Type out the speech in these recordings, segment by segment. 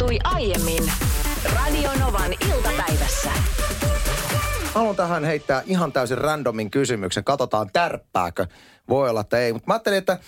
tapahtui aiemmin Radionovan iltapäivässä. Haluan tähän heittää ihan täysin randomin kysymyksen. Katsotaan tärppääkö. Voi olla, että ei. Mutta mä ajattelin, että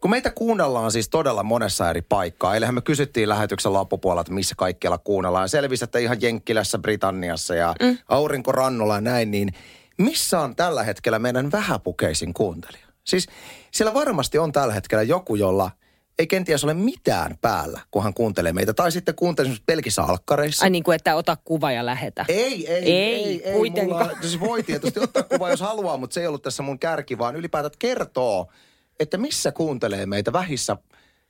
kun meitä kuunnellaan siis todella monessa eri paikkaa. Eilähän me kysyttiin lähetyksen loppupuolella, että missä kaikkialla kuunnellaan. Selvisi, että ihan Jenkkilässä, Britanniassa ja mm. aurinkorannolla ja näin. Niin missä on tällä hetkellä meidän vähäpukeisin kuuntelija? Siis siellä varmasti on tällä hetkellä joku, jolla ei kenties ole mitään päällä, kun hän kuuntelee meitä. Tai sitten kuuntelee pelkissä alkkareissa. Ai niin kuin, että ota kuva ja lähetä. Ei, ei, Ei, ei, ei kuitenkaan. Mulla, siis voi tietysti ottaa kuva, jos haluaa, mutta se ei ollut tässä mun kärki, vaan ylipäätään kertoo, että missä kuuntelee meitä vähissä,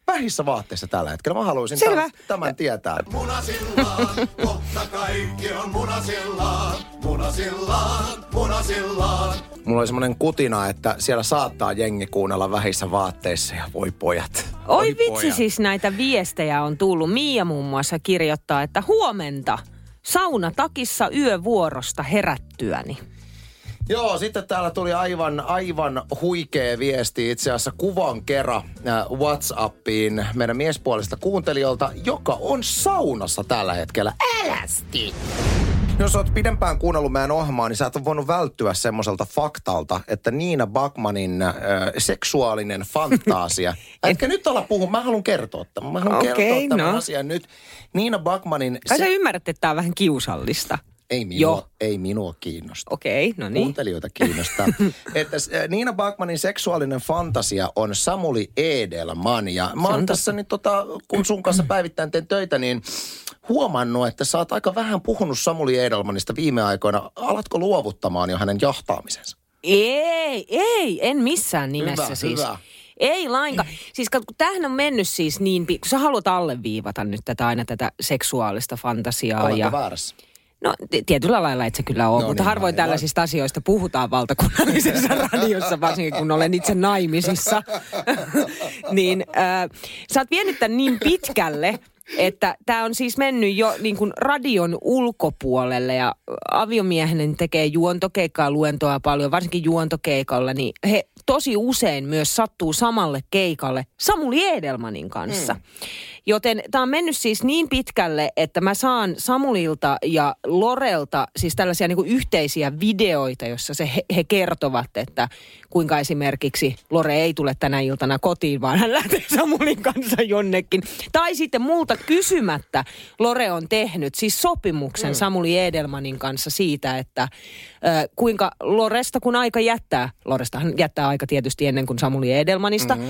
vähissä vaatteissa tällä hetkellä. Mä haluaisin Selvä. tämän, tämän tietää. Munasillaan, kohta kaikki on munasillaan, munasillaan, munasillaan. Mulla oli semmoinen kutina, että siellä saattaa jengi kuunnella vähissä vaatteissa ja voi pojat. Oi vitsi, pojat. siis näitä viestejä on tullut. Mia muun muassa kirjoittaa, että huomenta. Saunatakissa yövuorosta herättyäni. Joo, sitten täällä tuli aivan, aivan huikea viesti itse asiassa kuvan kerran äh, Whatsappiin meidän miespuolista kuuntelijalta, joka on saunassa tällä hetkellä. Älästi! Jos oot pidempään kuunnellut meidän ohjelmaa, niin sä et ole voinut välttyä semmoiselta faktalta, että Niina Bakmanin äh, seksuaalinen fantaasia. Etkä nyt olla puhu, mä haluan kertoa tämän. Mä haluan Okei, kertoa tämän no. asian nyt. Niina Bakmanin... Kai sä ymmärrät, että tämä on vähän kiusallista. ei, minua, Joo. ei minua kiinnosta Okei, no niin. kuuntelijoita kiinnostaa. että Niina Bakmanin seksuaalinen fantasia on Samuli Edelman. Ja mä oon tässä nyt, tota, kun sun kanssa päivittäin teen töitä, niin huomannut, että sä oot aika vähän puhunut Samuli Edelmanista viime aikoina. Alatko luovuttamaan jo hänen jahtaamisensa? Ei, ei, en missään nimessä Hyvä, siis. hyvä. Ei lainkaan. Siis kun tämähän on mennyt siis niin, kun sä haluat alleviivata nyt tätä aina tätä seksuaalista fantasiaa. Olenko ja, väärässä? No tietyllä lailla et se kyllä ole, No mutta niin, harvoin aivan. tällaisista asioista puhutaan valtakunnallisessa radiossa, varsinkin kun olen itse naimisissa. niin äh, sä oot vienyt tämän niin pitkälle, että tämä on siis mennyt jo niin kuin radion ulkopuolelle ja aviomieheni tekee juontokeikkaa, luentoa paljon, varsinkin juontokeikalla, niin he tosi usein myös sattuu samalle keikalle Samuli Edelmanin kanssa. Mm. Joten tämä on mennyt siis niin pitkälle, että mä saan Samulilta ja Lorelta siis tällaisia niin yhteisiä videoita, jossa se he, he kertovat, että kuinka esimerkiksi Lore ei tule tänä iltana kotiin, vaan hän lähtee Samulin kanssa jonnekin. Tai sitten multa kysymättä Lore on tehnyt siis sopimuksen mm. Samuli Edelmanin kanssa siitä, että äh, kuinka Loresta kun aika jättää, Lorestahan jättää aika tietysti ennen kuin Samuli Edelmanista, mm.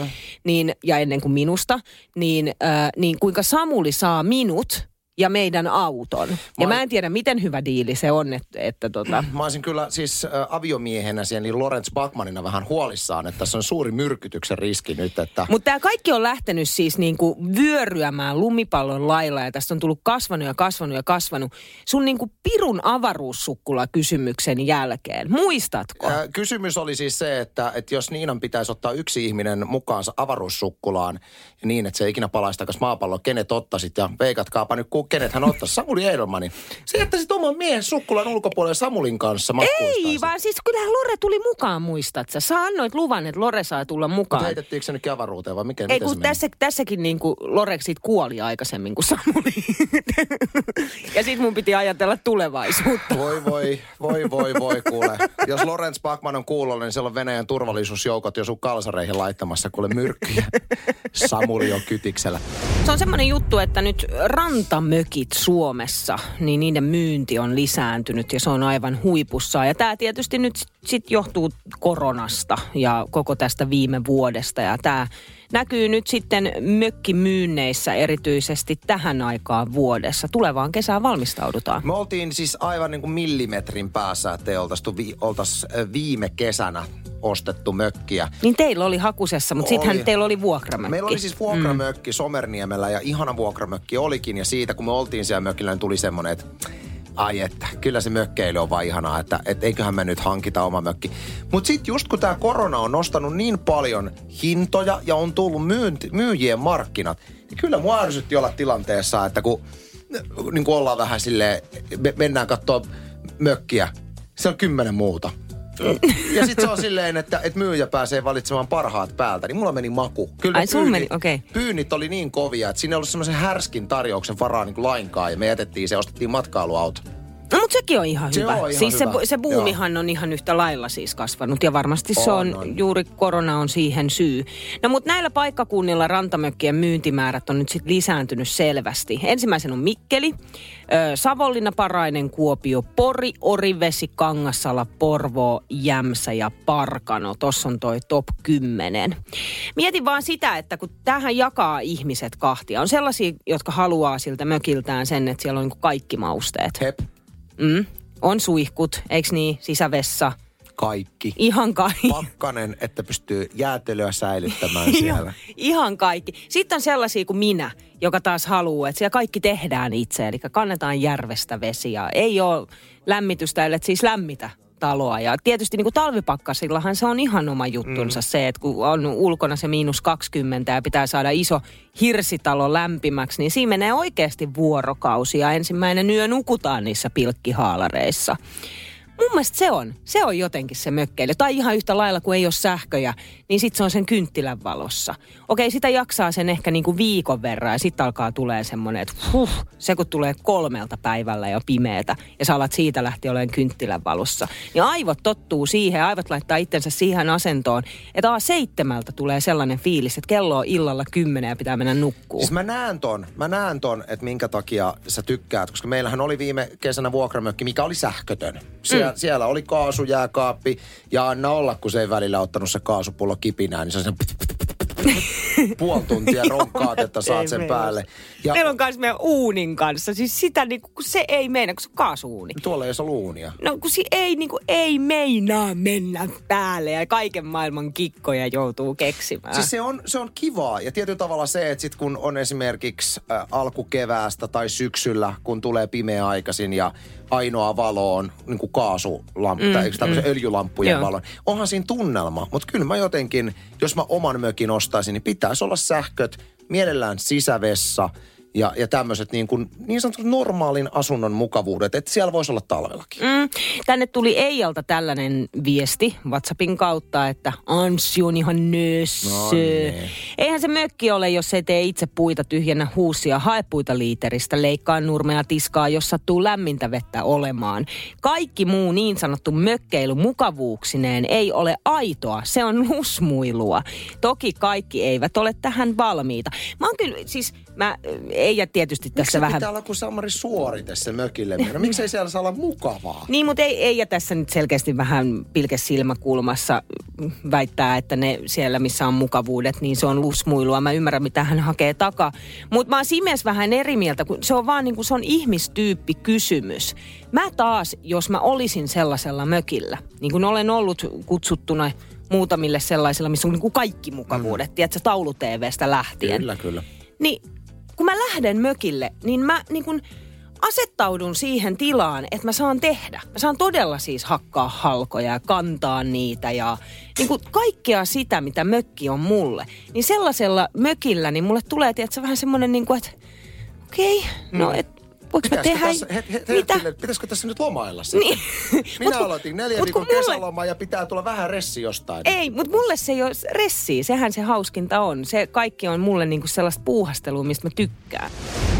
niin, ja ennen kuin minusta, niin, äh, niin kuinka Samuli saa minut ja meidän auton. Ja Mä- mä en tiedä, miten hyvä diili se on, että, että tota, Mä olisin kyllä siis äh, aviomiehenä siellä, niin Lorenz Bakmanina vähän huolissaan, että tässä on suuri myrkytyksen riski nyt, että... Mutta tämä kaikki on lähtenyt siis niinku vyöryämään lumipallon lailla ja tästä on tullut kasvanut ja kasvanut ja kasvanut sun niinku pirun avaruussukkula kysymyksen jälkeen. Muistatko? Ää, Kysymys oli siis se, että, että jos Niinan pitäisi ottaa yksi ihminen mukaansa avaruussukkulaan niin, että se ei ikinä palaisi takaisin maapalloon, kenet ottaisit ja veikatkaapa nyt, ku- kenet hän ottaisi. Samuli Edelmanin. Se jättäisit oman miehen sukkulan ulkopuolelle Samulin kanssa Ei, vaan siis kyllähän Lore tuli mukaan, muistat sä? Sä annoit luvan, että Lore saa tulla Mutta mukaan. heitettiinkö se nytkin avaruuteen vai mikä? Ei se kun meni? tässä, tässäkin niin kuin Lorek sit kuoli aikaisemmin kuin Samuli. ja sit mun piti ajatella tulevaisuutta. Voi voi, voi voi voi kuule. Jos Lorenz Bakman on kuulolla, niin siellä on Venäjän turvallisuusjoukot jo sun kalsareihin laittamassa kuule myrkkyjä. Samuli on kytiksellä. Se on semmoinen juttu, että nyt rantamökit Suomessa, niin niiden myynti on lisääntynyt ja se on aivan huipussa. Ja tämä tietysti nyt sit johtuu koronasta ja koko tästä viime vuodesta. Ja tämä näkyy nyt sitten mökkimyynneissä erityisesti tähän aikaan vuodessa. Tulevaan kesään valmistaudutaan. Me oltiin siis aivan niin kuin millimetrin päässä, että ei oltaisi vi, oltais äh, viime kesänä ostettu mökkiä. Niin teillä oli hakusessa, mutta sittenhän teillä oli vuokramökki. Meillä oli siis vuokramökki mm. Somerniemellä ja ihana vuokramökki olikin. Ja siitä kun me oltiin siellä mökillä, niin tuli semmoinen, että ai että, kyllä se mökkeily on vaan ihanaa, että et eiköhän me nyt hankita oma mökki. Mutta sitten just kun tämä korona on nostanut niin paljon hintoja ja on tullut myynti, myyjien markkinat, niin kyllä mua ärsytti olla tilanteessa, että kun niin kuin ollaan vähän silleen, me, mennään katsoa mökkiä, se on kymmenen muuta. Ja sitten se on silleen, että, että myyjä pääsee valitsemaan parhaat päältä. Niin mulla meni maku. Kyllä Ai, sulla meni, okei. pyynnit oli niin kovia, että siinä ei ollut semmoisen härskin tarjouksen varaa niin lainkaan. Ja me jätettiin se, ostettiin matkailuauto. No, mutta sekin on ihan Se hyvä. on ihan siis hyvä. Se, se buumihan on ihan yhtä lailla siis kasvanut ja varmasti se On, on, on. juuri korona on siihen syy. No mutta näillä paikkakunnilla rantamökkien myyntimäärät on nyt sitten lisääntynyt selvästi. Ensimmäisen on Mikkeli, Savonlinna, Parainen, Kuopio, Pori, Orivesi, Kangassala, Porvoo, Jämsä ja Parkano. Tossa on toi top 10. Mietin vaan sitä, että kun tähän jakaa ihmiset kahtia. On sellaisia, jotka haluaa siltä mökiltään sen, että siellä on niinku kaikki mausteet. Hep, Mm. On suihkut, eikö niin? Sisävessa. Kaikki. Ihan kaikki. Pakkanen, että pystyy jäätelyä säilyttämään siellä. ihan kaikki. Sitten on sellaisia kuin minä, joka taas haluaa, että siellä kaikki tehdään itse. Eli kannetaan järvestä vesiä. Ei ole lämmitystä, ellei siis lämmitä taloa. Ja tietysti niin kuin talvipakkasillahan se on ihan oma juttunsa mm. se, että kun on ulkona se miinus 20 ja pitää saada iso hirsitalo lämpimäksi, niin siinä menee oikeasti vuorokausi ja ensimmäinen yö nukutaan niissä pilkkihaalareissa. Mun mielestä se on. Se on jotenkin se mökkeily. Tai ihan yhtä lailla, kun ei ole sähköjä, niin sitten se on sen kynttilän valossa. Okei, sitä jaksaa sen ehkä niinku viikon verran ja sitten alkaa tulee semmoinen, että huh, se kun tulee kolmelta päivällä jo pimeätä ja sä alat siitä lähtien olemaan kynttilän valossa. Niin aivot tottuu siihen, aivot laittaa itsensä siihen asentoon, että a seitsemältä tulee sellainen fiilis, että kello on illalla kymmenen ja pitää mennä nukkuun. Siis mä näen ton, mä näen ton, että minkä takia sä tykkäät, koska meillähän oli viime kesänä vuokramökki, mikä oli sähkötön. Sie- mm. Siellä oli kaasujääkaappi ja anna olla, kun se ei välillä ottanut se kaasupullo kipinään, niin se on puoli tuntia ronkkaat, että saat sen meillä päälle. Ja Meillä on myös meidän uunin kanssa. Siis sitä niinku, kun se ei meinaa, kun se on kaasuuni. tuolla ei ole luunia. No kun se ei, niinku, ei meinaa mennä päälle ja kaiken maailman kikkoja joutuu keksimään. Siis se on, se on kivaa ja tietyllä tavalla se, että sit kun on esimerkiksi äh, alkukeväästä tai syksyllä, kun tulee pimeä aikaisin ja ainoa valo on niin kuin kaasulamppu mm, tai mm. öljylamppujen Joo. valon. Onhan siinä tunnelma, mutta kyllä mä jotenkin, jos mä oman mökin ostaisin, niin pitäisi olla sähköt, mielellään sisävessa ja, ja tämmöiset niin, kuin, niin sanotut normaalin asunnon mukavuudet, että siellä voisi olla talvellakin. Mm, tänne tuli Eijalta tällainen viesti WhatsAppin kautta, että Anssi on ihan nössö. No niin. Eihän se mökki ole, jos ei tee itse puita tyhjennä huusia, hae puita liiteristä, leikkaa nurmea tiskaa, jos sattuu lämmintä vettä olemaan. Kaikki muu niin sanottu mökkeily mukavuuksineen ei ole aitoa, se on lusmuilua. Toki kaikki eivät ole tähän valmiita. Mä oon kyllä, siis mä, ei ja tietysti tässä Miksi vähän... pitää olla kuin Samari suorite se mökille mennä? Miksei siellä saa olla mukavaa? Niin, mutta ei, ei ja tässä nyt selkeästi vähän pilke silmäkulmassa väittää, että ne siellä, missä on mukavuudet, niin se on lusmuilua. Mä ymmärrän, mitä hän hakee takaa. Mutta mä oon Simes vähän eri mieltä, kun se on vaan niin kuin, se on ihmistyyppi kysymys. Mä taas, jos mä olisin sellaisella mökillä, niin kuin olen ollut kutsuttuna muutamille sellaisilla, missä on niin kuin kaikki mukavuudet, mm. tiedätkö, taulu-TVstä lähtien. Kyllä, kyllä. Niin kun mä lähden mökille, niin mä niin kun asettaudun siihen tilaan, että mä saan tehdä. Mä saan todella siis hakkaa halkoja ja kantaa niitä ja niin kun kaikkea sitä, mitä mökki on mulle. Niin sellaisella mökillä, niin mulle tulee, tiedätkö, vähän semmoinen niin kuin, että okei, okay, no et, voiko mä Pitäisikö tehdä... tässä, he, he, Mitä? Hetkinen, pitäisikö tässä nyt lomailla sitten? Niin. Minä Mut aloitin neljä mut viikon mulle- kesälomaa ja pitää tulla vähän ressi jostain. Ei, mutta mulle se ei ole ressiä. Sehän se hauskinta on. Se kaikki on mulle niinku sellaista puuhastelua, mistä mä tykkään.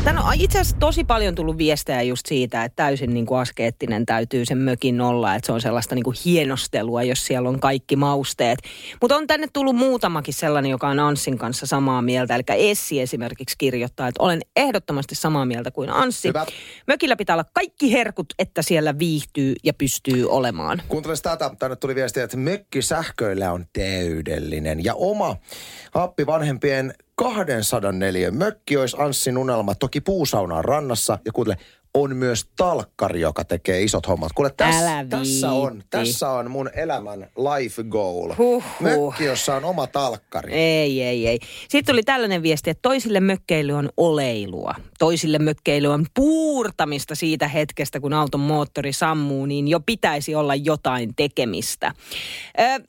Tän on itse asiassa tosi paljon tullut viestejä just siitä, että täysin niinku askeettinen täytyy sen mökin olla. Että se on sellaista niinku hienostelua, jos siellä on kaikki mausteet. Mutta on tänne tullut muutamakin sellainen, joka on Anssin kanssa samaa mieltä. Eli Essi esimerkiksi kirjoittaa, että olen ehdottomasti samaa mieltä kuin Anssi. Hyvä. Mökillä pitää olla kaikki herkut, että siellä viihtyy ja pystyy olemaan. Kuunteles tätä. Tänne tuli viestiä, että mökki sähköillä on täydellinen. Ja oma happi vanhempien 204 mökki olisi Anssin unelma. Toki puusaunaan rannassa. Ja kuuntele, on myös talkkari, joka tekee isot hommat. Kuule, täs, tässä, on, tässä on mun elämän life goal. Huhhuh. Mökki, jossa on oma talkkari. Ei, ei, ei. Sitten tuli tällainen viesti, että toisille mökkeily on oleilua. Toisille mökkeily on puurtamista siitä hetkestä, kun auton moottori sammuu, niin jo pitäisi olla jotain tekemistä. Ö,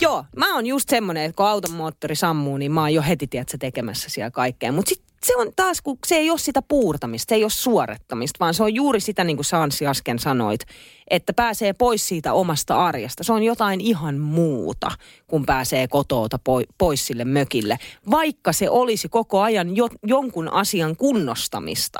joo, mä oon just semmonen, että kun auton moottori sammuu, niin mä oon jo heti, tiedätkö, tekemässä siellä kaikkea. Mutta sitten se on taas, kun se ei ole sitä puurtamista, se ei ole suorettamista, vaan se on juuri sitä, niin kuin Sansi äsken sanoit, että pääsee pois siitä omasta arjesta. Se on jotain ihan muuta, kun pääsee kotoota pois sille mökille, vaikka se olisi koko ajan jo, jonkun asian kunnostamista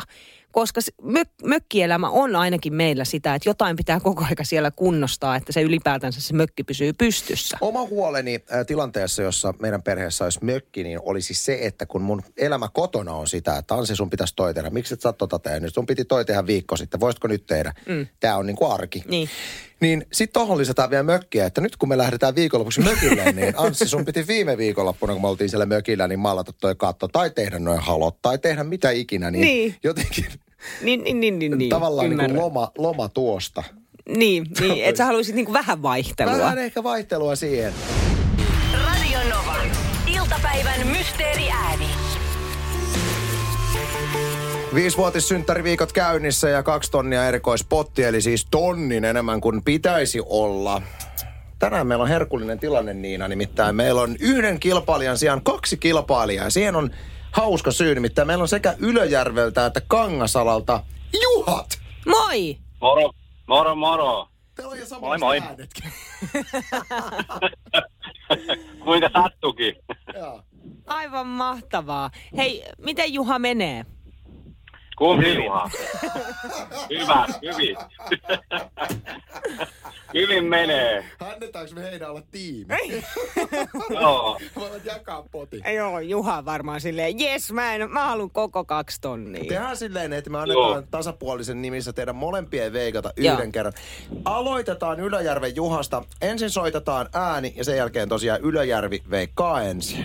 koska mök, mökkielämä on ainakin meillä sitä, että jotain pitää koko aika siellä kunnostaa, että se ylipäätänsä se mökki pysyy pystyssä. Oma huoleni äh, tilanteessa, jossa meidän perheessä olisi mökki, niin olisi se, että kun mun elämä kotona on sitä, että Ansi sun pitäisi toi tehdä. Miksi et sä tota tehnyt? Sun piti toi tehdä viikko sitten. Voisitko nyt tehdä? Mm. Tämä on niin kuin arki. Niin. Niin sitten tohon lisätään vielä mökkiä, että nyt kun me lähdetään viikonlopuksi mökille, niin Anssi sun piti viime viikonloppuna, kun me oltiin siellä mökillä, niin maalata toi katto tai tehdä noin halot tai tehdä mitä ikinä, niin, niin. jotenkin niin, niin, niin, niin, niin. tavallaan niin kuin loma, loma tuosta. Niin, niin että sä haluaisit niin kuin vähän vaihtelua. Vähän ehkä vaihtelua siihen. Radio Nova. Iltapäivän mysteeriääni. Viisivuotissynttäriviikot käynnissä ja kaksi tonnia erikoispotti, eli siis tonnin enemmän kuin pitäisi olla. Tänään meillä on herkullinen tilanne Niina, nimittäin meillä on yhden kilpailijan sijaan kaksi kilpailijaa. Siihen on hauska syy, nimittäin meillä on sekä Ylöjärveltä että Kangasalalta Juhat. Moi! Moro, moro, moro. Teillä on jo moi, moi. Kuinka sattukin? Aivan mahtavaa. Hei, miten Juha menee? Kumpi Juha? Hyvä, hyvin. hyvin menee. Annetaanko me heidän olla tiimi? Joo. Voivat jakaa potin. Joo, Juha varmaan silleen, jes, mä, en, mä haluan koko kaksi tonnia. Tehdään silleen, että me annetaan Joo. tasapuolisen nimissä teidän molempien veikata yhden Joo. kerran. Aloitetaan Ylöjärven Juhasta. Ensin soitetaan ääni ja sen jälkeen tosiaan Ylöjärvi veikkaa ensin.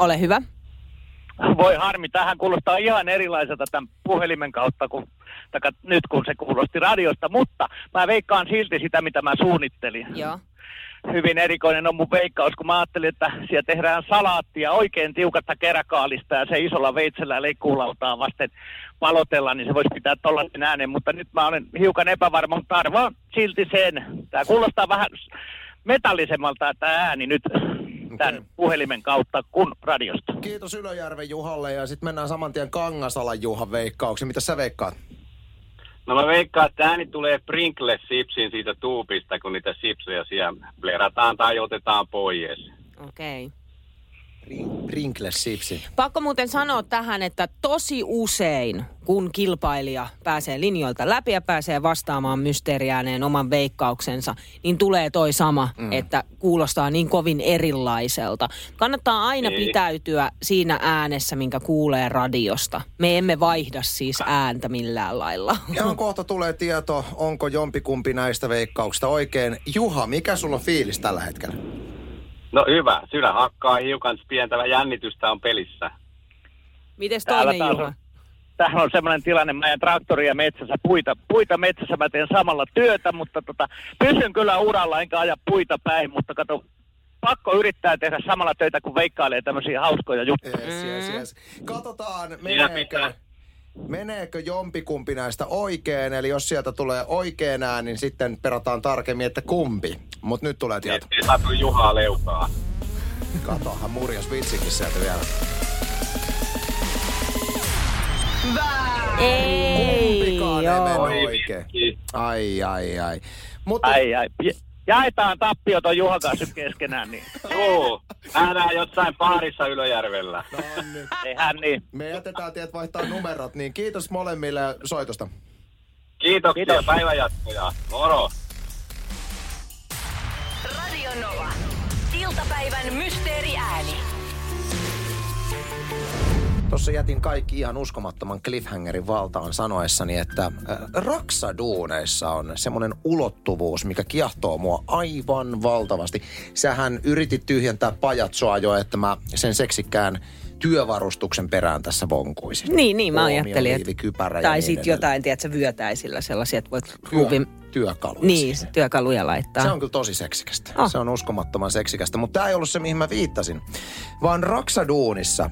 Ole hyvä. Voi harmi, tähän kuulostaa ihan erilaiselta tämän puhelimen kautta, kun, taka, nyt kun se kuulosti radiosta, mutta mä veikkaan silti sitä, mitä mä suunnittelin. Joo. Hyvin erikoinen on mun veikkaus, kun mä ajattelin, että siellä tehdään salaattia oikein tiukatta keräkaalista ja se isolla veitsellä leikkuulautaa vasten palotella, niin se voisi pitää tollaisen äänen, mutta nyt mä olen hiukan epävarma, mutta arvaan silti sen. Tämä kuulostaa vähän metallisemmalta tämä ääni nyt tämän okay. puhelimen kautta kuin radiosta. Kiitos Ylöjärven Juhalle ja sitten mennään saman tien Kangasalan Juhan veikkauksiin. Mitä sä veikkaat? No mä veikkaan, että ääni tulee Prinkle Sipsin siitä tuupista, kun niitä sipsejä siellä blerataan tai otetaan pois. Okei. Okay. Pringles sipsi. Pakko muuten sanoa tähän, että tosi usein, kun kilpailija pääsee linjoilta läpi ja pääsee vastaamaan mysteeriääneen oman veikkauksensa, niin tulee toi sama, mm. että kuulostaa niin kovin erilaiselta. Kannattaa aina niin. pitäytyä siinä äänessä, minkä kuulee radiosta. Me emme vaihda siis ääntä millään lailla. Ja kohta tulee tieto, onko jompikumpi näistä veikkauksista oikein. Juha, mikä sulla on fiilis tällä hetkellä? No hyvä. Sydän hakkaa hiukan pientä jännitystä on pelissä. Mites toinen Juha? On, tämähän on semmoinen tilanne, mä ajan traktoria metsässä, puita, puita metsässä mä teen samalla työtä, mutta tota, pysyn kyllä uralla enkä aja puita päin, mutta kato, pakko yrittää tehdä samalla töitä, kun veikkailee tämmöisiä hauskoja juttuja. Yes, yes, yes. Katsotaan, meneekö, meneekö jompikumpi näistä oikein, eli jos sieltä tulee oikein ääni, niin sitten perataan tarkemmin, että kumpi. Mutta nyt tulee tieto. Ei saatu Juhaa leukaa. Katohan murjas vitsikin sieltä vielä. Ei, Kumpikaan joo. ei oikein. Ai, ai, ai. Mutta... Ai, ai. Jaetaan tappiot on Juhan kanssa keskenään, niin Joo, nähdään jossain paarissa Ylöjärvellä. No niin. Eihän niin. Me jätetään tiet vaihtaa numerot, niin kiitos molemmille soitosta. Kiitoksia, Kiitos. päivänjatkoja. Moro. Radio Nova. Iltapäivän mysteeriääni. Tuossa jätin kaikki ihan uskomattoman cliffhangerin valtaan sanoessani, että raksaduuneissa on semmoinen ulottuvuus, mikä kiehtoo mua aivan valtavasti. Sähän yritit tyhjentää pajatsoa jo, että mä sen seksikkään työvarustuksen perään tässä vonkuisin. Niin, niin mä ajattelin. Että, tai niin sitten jotain, tiedätkö, vyötäisillä sellaisia, että voit Työ, työkaluja Niin, siihen. työkaluja laittaa. Se on kyllä tosi seksikästä. Oh. Se on uskomattoman seksikästä, mutta tämä ei ollut se, mihin mä viittasin. Vaan Raksaduunissa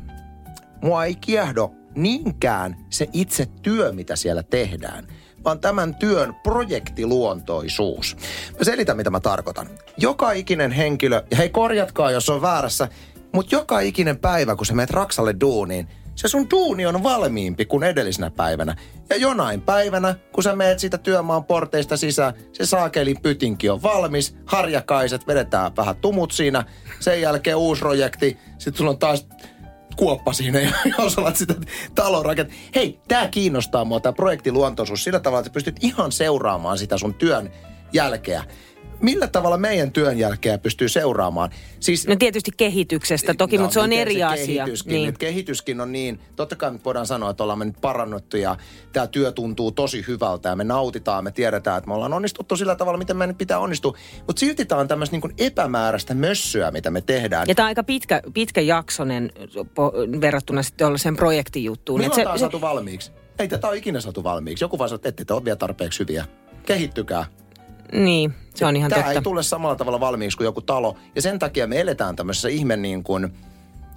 mua ei kiehdo niinkään se itse työ, mitä siellä tehdään, vaan tämän työn projektiluontoisuus. Mä selitän, mitä mä tarkoitan. Joka ikinen henkilö, ja hei korjatkaa, jos on väärässä, mutta joka ikinen päivä, kun sä menet Raksalle duuniin, se sun duuni on valmiimpi kuin edellisenä päivänä. Ja jonain päivänä, kun sä meet siitä työmaan porteista sisään, se saakelin pytinki on valmis, harjakaiset, vedetään vähän tumut siinä, sen jälkeen uusi projekti, sitten sulla on taas kuoppa siinä, jos alat sitä talon rakentaa. Hei, tämä kiinnostaa mua, tämä projektiluontoisuus sillä tavalla, että pystyt ihan seuraamaan sitä sun työn jälkeä. Millä tavalla meidän työn jälkeä pystyy seuraamaan? Siis No tietysti kehityksestä toki, No, mutta se on eri asia. Kehityskin, niin. nyt kehityskin on niin, totta kai me voidaan sanoa, että ollaan me nyt parannettu ja tämä työ tuntuu tosi hyvältä ja me nautitaan, me tiedetään, että me ollaan onnistuttu sillä tavalla, miten meidän pitää onnistua. Mutta silti tämä on tämmöistä niin epämääräistä mössöä, mitä me tehdään. Ja tämä on aika pitkä, pitkä jaksonen verrattuna sitten sen projektijuttuun. Milloin Et tämä on saatu valmiiksi? Ei tätä ole ikinä saatu valmiiksi. Joku vaan sanoo, että ette te ole vielä tarpeeksi hyviä. Kehittykää. Niin, se on ihan Tämä totta. ei tule samalla tavalla valmiiksi kuin joku talo. Ja sen takia me eletään tämmöisessä ihme niin kuin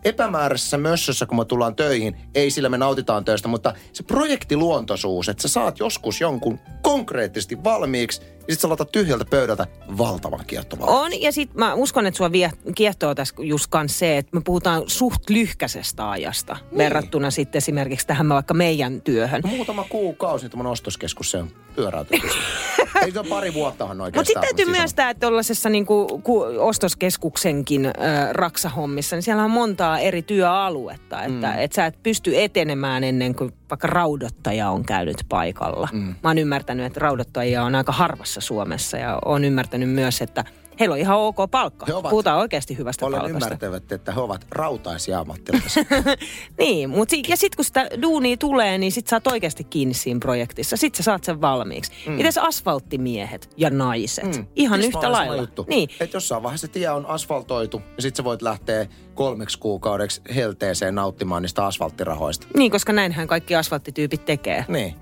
epämääräisessä mössössä, kun me tullaan töihin. Ei sillä me nautitaan töistä, mutta se projektiluontoisuus, että sä saat joskus jonkun konkreettisesti valmiiksi ja sit sä laitat tyhjältä pöydältä valtavan kiehtovan. On, ja sitten mä uskon, että sua vie, kiehtoo tässä just kans se, että me puhutaan suht lyhkäisestä ajasta niin. verrattuna sitten esimerkiksi tähän vaikka meidän työhön. No, muutama kuukausi, niin tämmöinen ostoskeskus se on pyöräytynyt. ei se ole pari vuottahan Mutta oikeastaan. sitten täytyy siis on- myös tämä, että tuollaisessa niinku, ku, ostoskeskuksenkin äh, raksahommissa, niin siellä on montaa eri työaluetta. Että mm. et sä et pysty etenemään ennen kuin vaikka raudottaja on käynyt paikalla. Mm. Mä oon ymmärtänyt, että raudottajia on aika harvassa Suomessa ja oon ymmärtänyt myös, että heillä on ihan ok palkka. He ovat- Puhutaan oikeasti hyvästä Olen palkasta. ymmärtävät, että he ovat rautaisia ammattilaisia. Niin, mutta si- ja sitten kun sitä duunia tulee, niin sit sä oot oikeasti kiinni siinä projektissa. Sitten sä saat sen valmiiksi. Mm. Mites asfalttimiehet ja naiset? Mm. Ihan yhtä Tismalleen sama lailla. Juttu. Niin. Että jossain vaiheessa tie on asfaltoitu ja sitten sä voit lähteä kolmeksi kuukaudeksi helteeseen nauttimaan niistä asfalttirahoista. Niin, koska näinhän kaikki asfalttityypit tekee. Niin.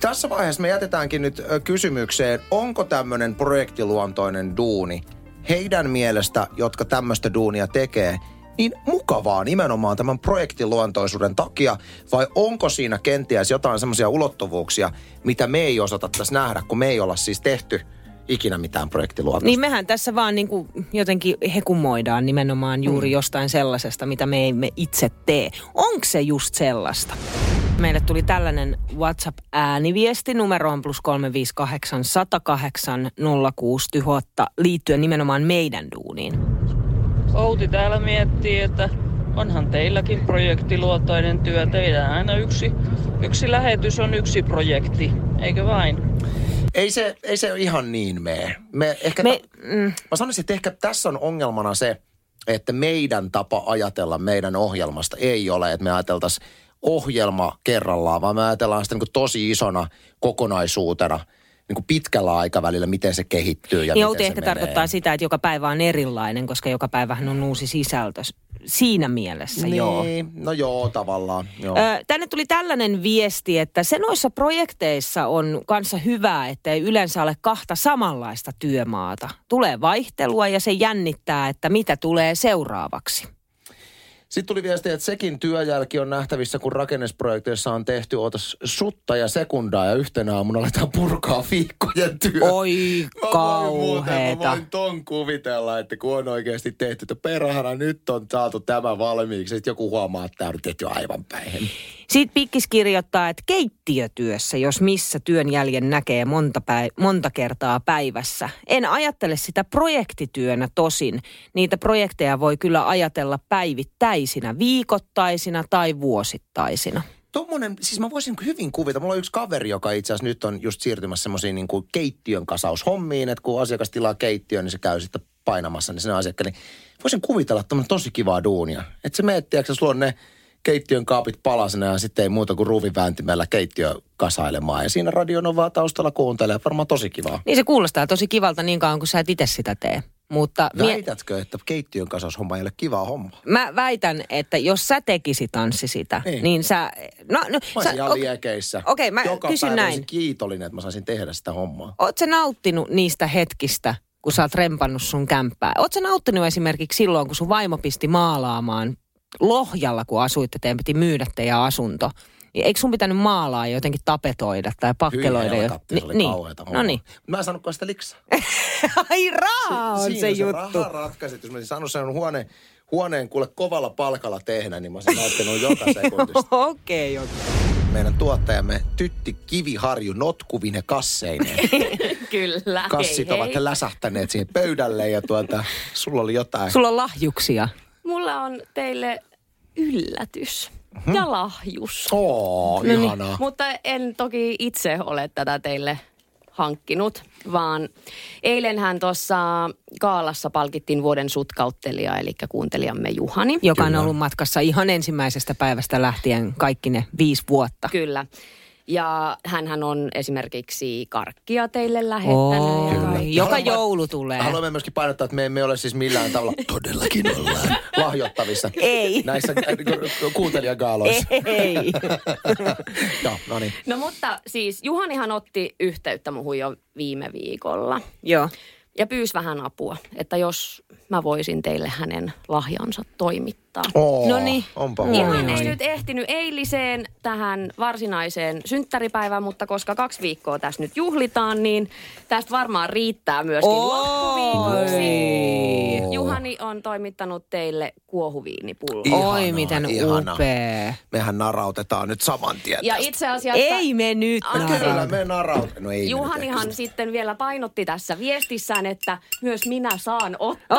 Tässä vaiheessa me jätetäänkin nyt kysymykseen, onko tämmöinen projektiluontoinen duuni heidän mielestä, jotka tämmöistä duunia tekee, niin mukavaa nimenomaan tämän projektiluontoisuuden takia, vai onko siinä kenties jotain semmoisia ulottuvuuksia, mitä me ei osata tässä nähdä, kun me ei olla siis tehty ikinä mitään projektiluontoista. Niin mehän tässä vaan niin kuin jotenkin hekumoidaan nimenomaan juuri mm. jostain sellaisesta, mitä me emme itse tee. Onko se just sellaista? Meille tuli tällainen WhatsApp-ääniviesti numeroon plus 358 108 06000 liittyen nimenomaan meidän duuniin. Outi täällä miettii, että onhan teilläkin projektiluotoinen työ. Teidän aina yksi, yksi lähetys on yksi projekti, eikö vain? Ei se, ei se ihan niin mene. Me ehkä Me- me, ta- mm. Mä sanoisin, että ehkä tässä on ongelmana se, että meidän tapa ajatella meidän ohjelmasta ei ole, että me ajateltaisiin ohjelma kerrallaan, vaan me ajatellaan sitä niin kuin tosi isona kokonaisuutena niin kuin pitkällä aikavälillä, miten se kehittyy ja Niin miten Outi se ehkä menee. tarkoittaa sitä, että joka päivä on erilainen, koska joka päivähän on uusi sisältö. Siinä mielessä, niin, joo. no joo, tavallaan. Joo. Ö, tänne tuli tällainen viesti, että se noissa projekteissa on kanssa hyvä, että ei yleensä ole kahta samanlaista työmaata. Tulee vaihtelua ja se jännittää, että mitä tulee seuraavaksi. Sitten tuli viesti, että sekin työjälki on nähtävissä, kun rakennusprojekteissa on tehty ootas sutta ja sekundaa ja yhtenä aamuna aletaan purkaa viikkojen työ. Oi Mä muuten, mä kauheeta. voin ton kuvitella, että kun on oikeasti tehty, että perhana nyt on saatu tämä valmiiksi, sitten joku huomaa, että tämä on jo aivan päin. Sitten Pikkis kirjoittaa, että keittiötyössä, jos missä työn jäljen näkee monta, päi- monta kertaa päivässä. En ajattele sitä projektityönä tosin. Niitä projekteja voi kyllä ajatella päivittäisinä, viikoittaisina tai vuosittaisina. Tuommoinen, siis mä voisin hyvin kuvita. Mulla on yksi kaveri, joka itse asiassa nyt on just siirtymässä semmoisiin niin kuin keittiön kasaushommiin, että kun asiakas tilaa keittiön, niin se käy sitten painamassa, niin sen asiakkaan. Niin voisin kuvitella tämmöinen tosi kivaa duunia. Että se meet, tiedätkö, sulla on ne keittiön kaapit palasena ja sitten ei muuta kuin ruuvivääntimellä keittiö kasailemaan. Ja siinä radion vaan taustalla kuuntelee. Varmaan tosi kivaa. Niin se kuulostaa tosi kivalta niin kauan, kun sä et itse sitä tee. Mutta mie- Väitätkö, että keittiön kasaushomma ei ole kivaa homma? mä väitän, että jos sä tekisit Tanssi sitä, niin, Niin. sä... No, no, Mä sä, ihan liekeissä. okei, mä Joka kysyn päivä näin. kiitollinen, että mä saisin tehdä sitä hommaa. Oot sä nauttinut niistä hetkistä, kun sä oot rempannut sun kämppää? Oot sä nauttinut esimerkiksi silloin, kun sun vaimo pisti maalaamaan Lohjalla, kun asuitte, teidän piti myydä teidän asunto. Niin Eikö sun pitänyt maalaa jotenkin tapetoida tai pakkeloida? Hyi jo? se oli niin. kauheeta No niin. Mä en saanutkaan sitä liksaa. Ai raha on Siinä se juttu. raha ratkaisi. Jos mä olisin saanut sen huone, huoneen kuule kovalla palkalla tehdä, niin mä olisin nauttinut joka sekuntista. Okei, okei. Meidän tuottajamme Tytti Kiviharju notkuvine kasseineen. Kyllä. Kassit hei, ovat hei. läsähtäneet siihen pöydälle ja tuota, sulla oli jotain. Sulla on lahjuksia. Mulla on teille yllätys ja lahjus. Oo, niin. ihanaa. Mutta en toki itse ole tätä teille hankkinut, vaan eilenhän tuossa Kaalassa palkittiin vuoden sutkauttelija, eli kuuntelijamme Juhani. Joka on Kyllä. ollut matkassa ihan ensimmäisestä päivästä lähtien kaikki ne viisi vuotta. Kyllä. Ja hän on esimerkiksi karkkia teille lähettänyt. kaikkea. joka Haluan- joulu tulee. Haluamme myöskin painottaa, että me emme ole siis millään tavalla todellakin ollaan lahjoittavissa Ei. näissä äh, ku- kuuntelijagaaloissa. Ei. Joo, no niin. No mutta siis Juhanihan otti yhteyttä muhun jo viime viikolla Joo. ja pyysi vähän apua, että jos mä voisin teille hänen lahjansa toimittaa. Oo, huono. hän oi. ei nyt ehtinyt eiliseen tähän varsinaiseen synttäripäivään, mutta koska kaksi viikkoa tässä nyt juhlitaan, niin tästä varmaan riittää myöskin loppuviikoksi. Juhani on toimittanut teille kuohuviinipullo. Ihanaa, Oi, miten ihanaa. upea. Mehän narautetaan nyt saman tien Ja tästä. itse asiassa... Ei me nyt. Kyllä, narauta. me naraut... No ei me nyt Juhanihan sitten vielä painotti tässä viestissään, että myös minä saan ottaa.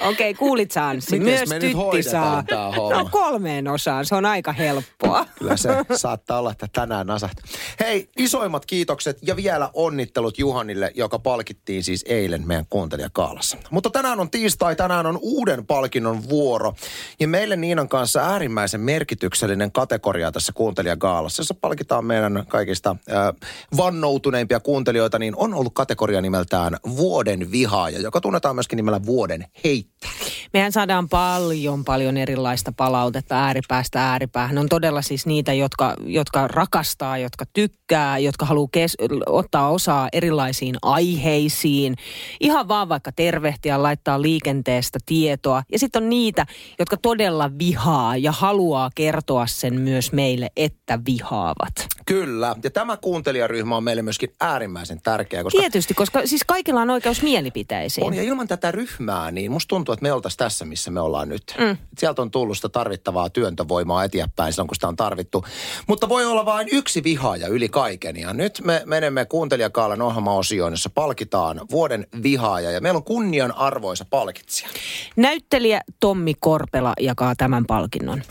Okei, okay, kuulit sä Anssi. Mites Myös me nyt tytti saa. No kolmeen osaan, se on aika helppoa. Kyllä se saattaa olla, että tänään nasahtaa. Hei, isoimmat kiitokset ja vielä onnittelut Juhanille, joka palkittiin siis eilen meidän kuuntelijakaalassa. Mutta tänään on tiistai, tänään on uuden palkinnon vuoro. Ja meille Niinan kanssa äärimmäisen merkityksellinen kategoria tässä kuuntelijagaalassa, jossa palkitaan meidän kaikista äh, vannoutuneimpia kuuntelijoita, niin on ollut kategoria nimeltään Vuoden vihaaja, joka tunnetaan myöskin nimellä Vuoden heittäjä. Mehän saadaan paljon, paljon erilaista palautetta ääripäästä ääripäähän. On todella siis niitä, jotka, jotka rakastaa, jotka tykkää, jotka haluaa kes- ottaa osaa erilaisiin aiheisiin. Ihan vaan vaikka tervehtiä, laittaa liikenteestä tietoa. Ja sitten on niitä, jotka todella vihaa ja haluaa kertoa sen myös meille, että vihaavat. Kyllä, ja tämä kuuntelijaryhmä on meille myöskin äärimmäisen tärkeä, koska Tietysti, koska siis kaikilla on oikeus mielipiteisiin. On, ja ilman tätä ryhmää, niin musta tuntuu, että me oltaisiin tässä, missä me ollaan nyt. Mm. Sieltä on tullut sitä tarvittavaa työntövoimaa eteenpäin silloin, kun sitä on tarvittu. Mutta voi olla vain yksi vihaaja yli kaiken. Ja nyt me menemme kuuntelijakaalan ohjelmaosioon, jossa palkitaan vuoden vihaaja. Ja meillä on kunnianarvoisa palkitsija. Näyttelijä Tommi Korpela jakaa tämän palkinnon.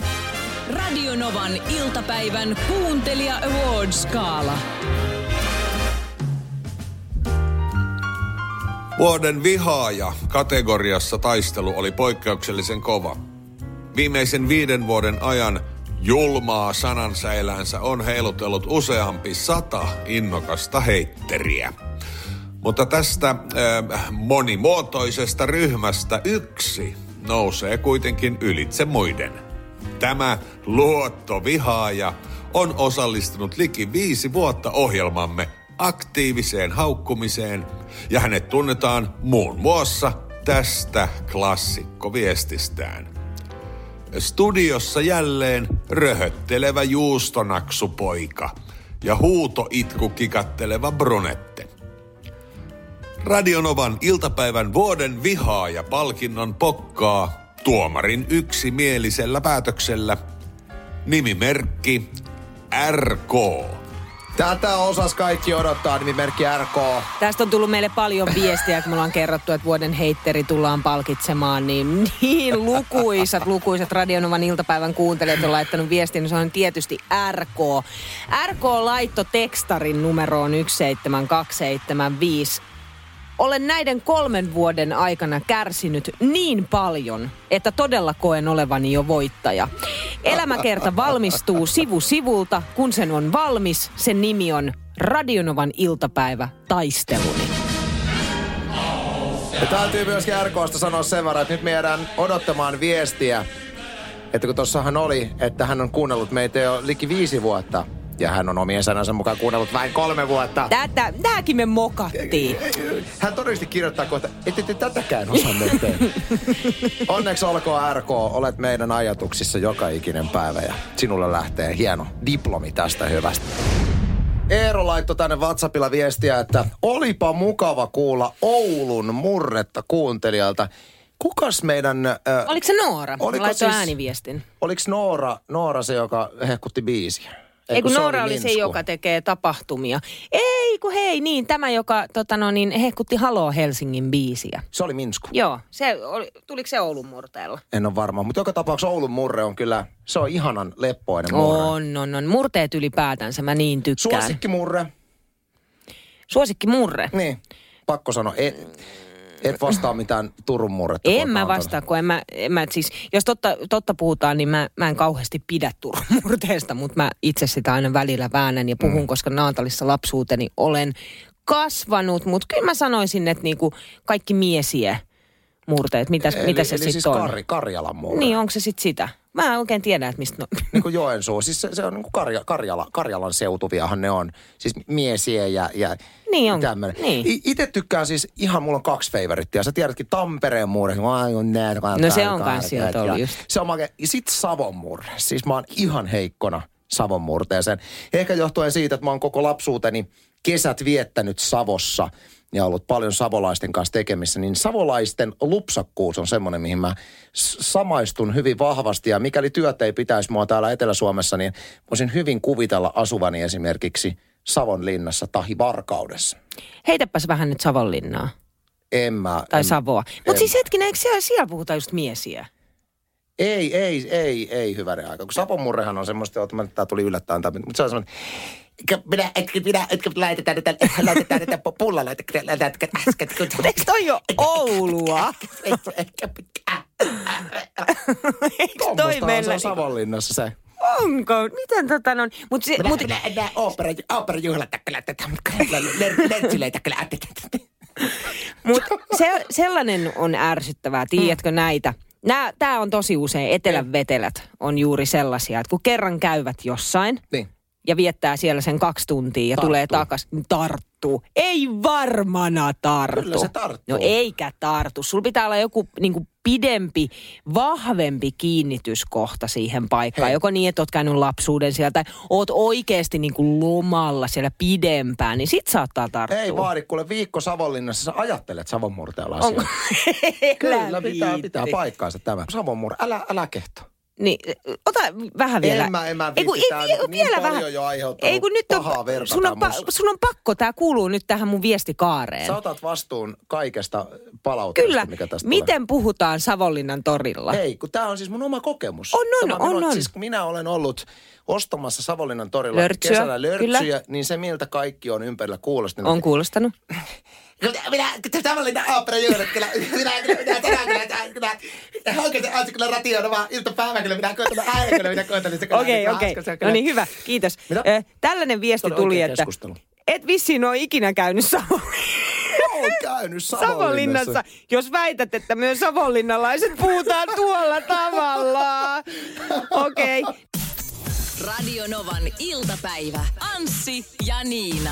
Radionovan iltapäivän kuuntelija Awards-skaala. Vuoden vihaaja kategoriassa taistelu oli poikkeuksellisen kova. Viimeisen viiden vuoden ajan julmaa sanansäilänsä on heilutellut useampi sata innokasta heitteriä. Mutta tästä äh, monimuotoisesta ryhmästä yksi nousee kuitenkin ylitse muiden. Tämä luottovihaaja on osallistunut liki viisi vuotta ohjelmamme aktiiviseen haukkumiseen ja hänet tunnetaan muun muassa tästä klassikkoviestistään. Studiossa jälleen röhöttelevä juustonaksupoika ja huutoitku kikatteleva brunette. Radionovan iltapäivän vuoden vihaaja palkinnon pokkaa tuomarin yksimielisellä päätöksellä nimimerkki RK. Tätä osas kaikki odottaa, nimimerkki RK. Tästä on tullut meille paljon viestiä, kun me ollaan kerrottu, että vuoden heitteri tullaan palkitsemaan, niin niin lukuisat, lukuisat Radionovan iltapäivän kuuntelijat on laittanut viestin, niin se on tietysti RK. RK laitto tekstarin numeroon 17275. Olen näiden kolmen vuoden aikana kärsinyt niin paljon, että todella koen olevani jo voittaja. Elämäkerta valmistuu sivu sivulta. Kun sen on valmis, sen nimi on Radionovan iltapäivä taisteluni. Ja täytyy myöskin RKsta sanoa sen verran, että nyt me jäädään odottamaan viestiä. Että kun tossahan oli, että hän on kuunnellut meitä jo liki viisi vuotta. Ja hän on omien sanansa mukaan kuunnellut vain kolme vuotta. Tätä, tämäkin me mokattiin. Hän todellisesti kirjoittaa kohta, ette te tätäkään osanneet tehdä. Onneksi olkoon RK, olet meidän ajatuksissa joka ikinen päivä ja sinulle lähtee hieno diplomi tästä hyvästä. Eero laittoi tänne WhatsAppilla viestiä, että olipa mukava kuulla Oulun murretta kuuntelijalta. Kukas meidän... Äh, Oliko se Noora? Oliko Oliko laittoi siis- ääniviestin. Oliko Noora, Noora se, joka hehkutti biisiä? Ei kun se Noora oli se, joka tekee tapahtumia. Ei kun hei, niin tämä, joka tota no, niin, hehkutti Haloo Helsingin biisiä. Se oli Minsku. Joo, se oli, tuliko se Oulun murteella? En ole varma, mutta joka tapauksessa Oulun murre on kyllä, se on ihanan leppoinen murre. On, on, on. Murteet ylipäätänsä, mä niin tykkään. Suosikkimurre. Suosikki murre. Niin, pakko sanoa. Et, et vastaa mitään Turun murretta. En mä vastaa, kun en mä, en mä siis, jos totta, totta puhutaan, niin mä, mä en kauheasti pidä Turun murteesta, mutta mä itse sitä aina välillä väännän ja puhun, mm. koska Naatalissa lapsuuteni olen kasvanut, mutta kyllä mä sanoisin, että niinku kaikki miesiä murteet, mitä, Eli, mitä se sitten siis on? Karri, Karjalan murre. Niin, onko se sitten sitä? Mä en oikein tiedä, että mistä... No, niin kuin Joensuu. Siis se, se on niin kuin Karja, Karjala, Karjalan seutuviahan ne on. Siis miesiä ja, ja Niin on, tämmöinen. niin. I- Itse tykkään siis ihan, mulla on kaksi favorittia. Sä tiedätkin Tampereen murre. Ai, on näin, No se on kans sieltä ollut just. Se on makea. Ja sit Savon murre. Siis mä oon ihan heikkona Savon murteeseen. Ehkä johtuen siitä, että mä oon koko lapsuuteni kesät viettänyt Savossa ja ollut paljon savolaisten kanssa tekemissä, niin savolaisten lupsakkuus on semmoinen, mihin mä samaistun hyvin vahvasti. Ja mikäli työt ei pitäisi mua täällä Etelä-Suomessa, niin voisin hyvin kuvitella asuvani esimerkiksi Savonlinnassa tahi Varkaudessa. heitäpäs vähän nyt Savonlinnaa En mä... tai en, Savoa. Mutta siis hetkinen, eikö siellä, siellä puhuta just miesiä? Ei, ei, ei, ei hyvänen aika. Kun Savon murrehan on semmoista, että mä- tää tuli yllättäen, mutta se on semmoinen, minä, etkö minä, etkö laitetaan näitä, laitetaan näitä pullalla, etkö laitetaan äsken. Mutta eikö toi ole Oulua? Eikö toi Tuommoistahan se meillä... on Savonlinnassa se. Onko? Miten tota no... Mut se, Minä, mut, minä, minä opera, operajuhlat kyllä tätä, mutta lertsileitä kyllä. mut se, sellainen on ärsyttävää, tiedätkö näitä? Nää, tää on tosi usein, etelän vetelät on juuri sellaisia, että kun kerran käyvät jossain Niin. Ja viettää siellä sen kaksi tuntia ja Tarttuu. tulee takaisin, niin tarttuu. Ei varmana tartu. Kyllä se tarttuu. No eikä tartu. Sulla pitää olla joku niinku pidempi, vahvempi kiinnityskohta siihen paikkaan. Hei. Joko niin, että oot käynyt lapsuuden sieltä, tai oot oikeasti niinku lomalla siellä pidempään, niin sit saattaa tarttua. Ei vaadi, kuule viikko Savonlinnassa, sä ajattelet Savonmurteella asiaa. Kyllä, pitää, pitää paikkaansa tämä. Savonmurre, älä, älä kehto. Niin, ota vähän vielä. En mä, en mä Ei kun, ei, ei, niin vielä vähän. jo aiheuttanut Ei kun nyt pahaa on, verta sun on, pa, sun on pakko, tämä kuuluu nyt tähän mun viestikaareen. Sä otat vastuun kaikesta palautteesta, Kyllä. mikä tästä Miten puhutaan Savonlinnan torilla? tulee. Ei, kun tämä on siis mun oma kokemus. On, on, Tämä on, minun- on. Siis kun minä olen ollut ostamassa Savonlinnan torilla Lörtsyä, kesällä lörtsyjä, kyllä. niin se miltä kaikki on ympärillä kuulostunut. On kuulostanut. Kyllä minä, Savonlinnan operajuhlat, kyllä, minä, kyllä, minä tänään kyllä, kyllä, kyllä, oikeasti se kyllä ratioida vaan iltapäivä, kyllä minä koetan, äänä kyllä minä koetan, niin se kyllä Okei, aika okei. No niin, hyvä. Kiitos. Mitä? Ö, tällainen viesti Tämä tuli, että keskustelu. et vissiin ole ikinä käynyt Savonlinnassa. Olen käynyt Savonlinnassa. Savonlinnassa, jos väität, että myös savonlinnalaiset puhutaan tuolla tavalla. Okei. Okay. Radio Novan iltapäivä. Anssi ja Niina.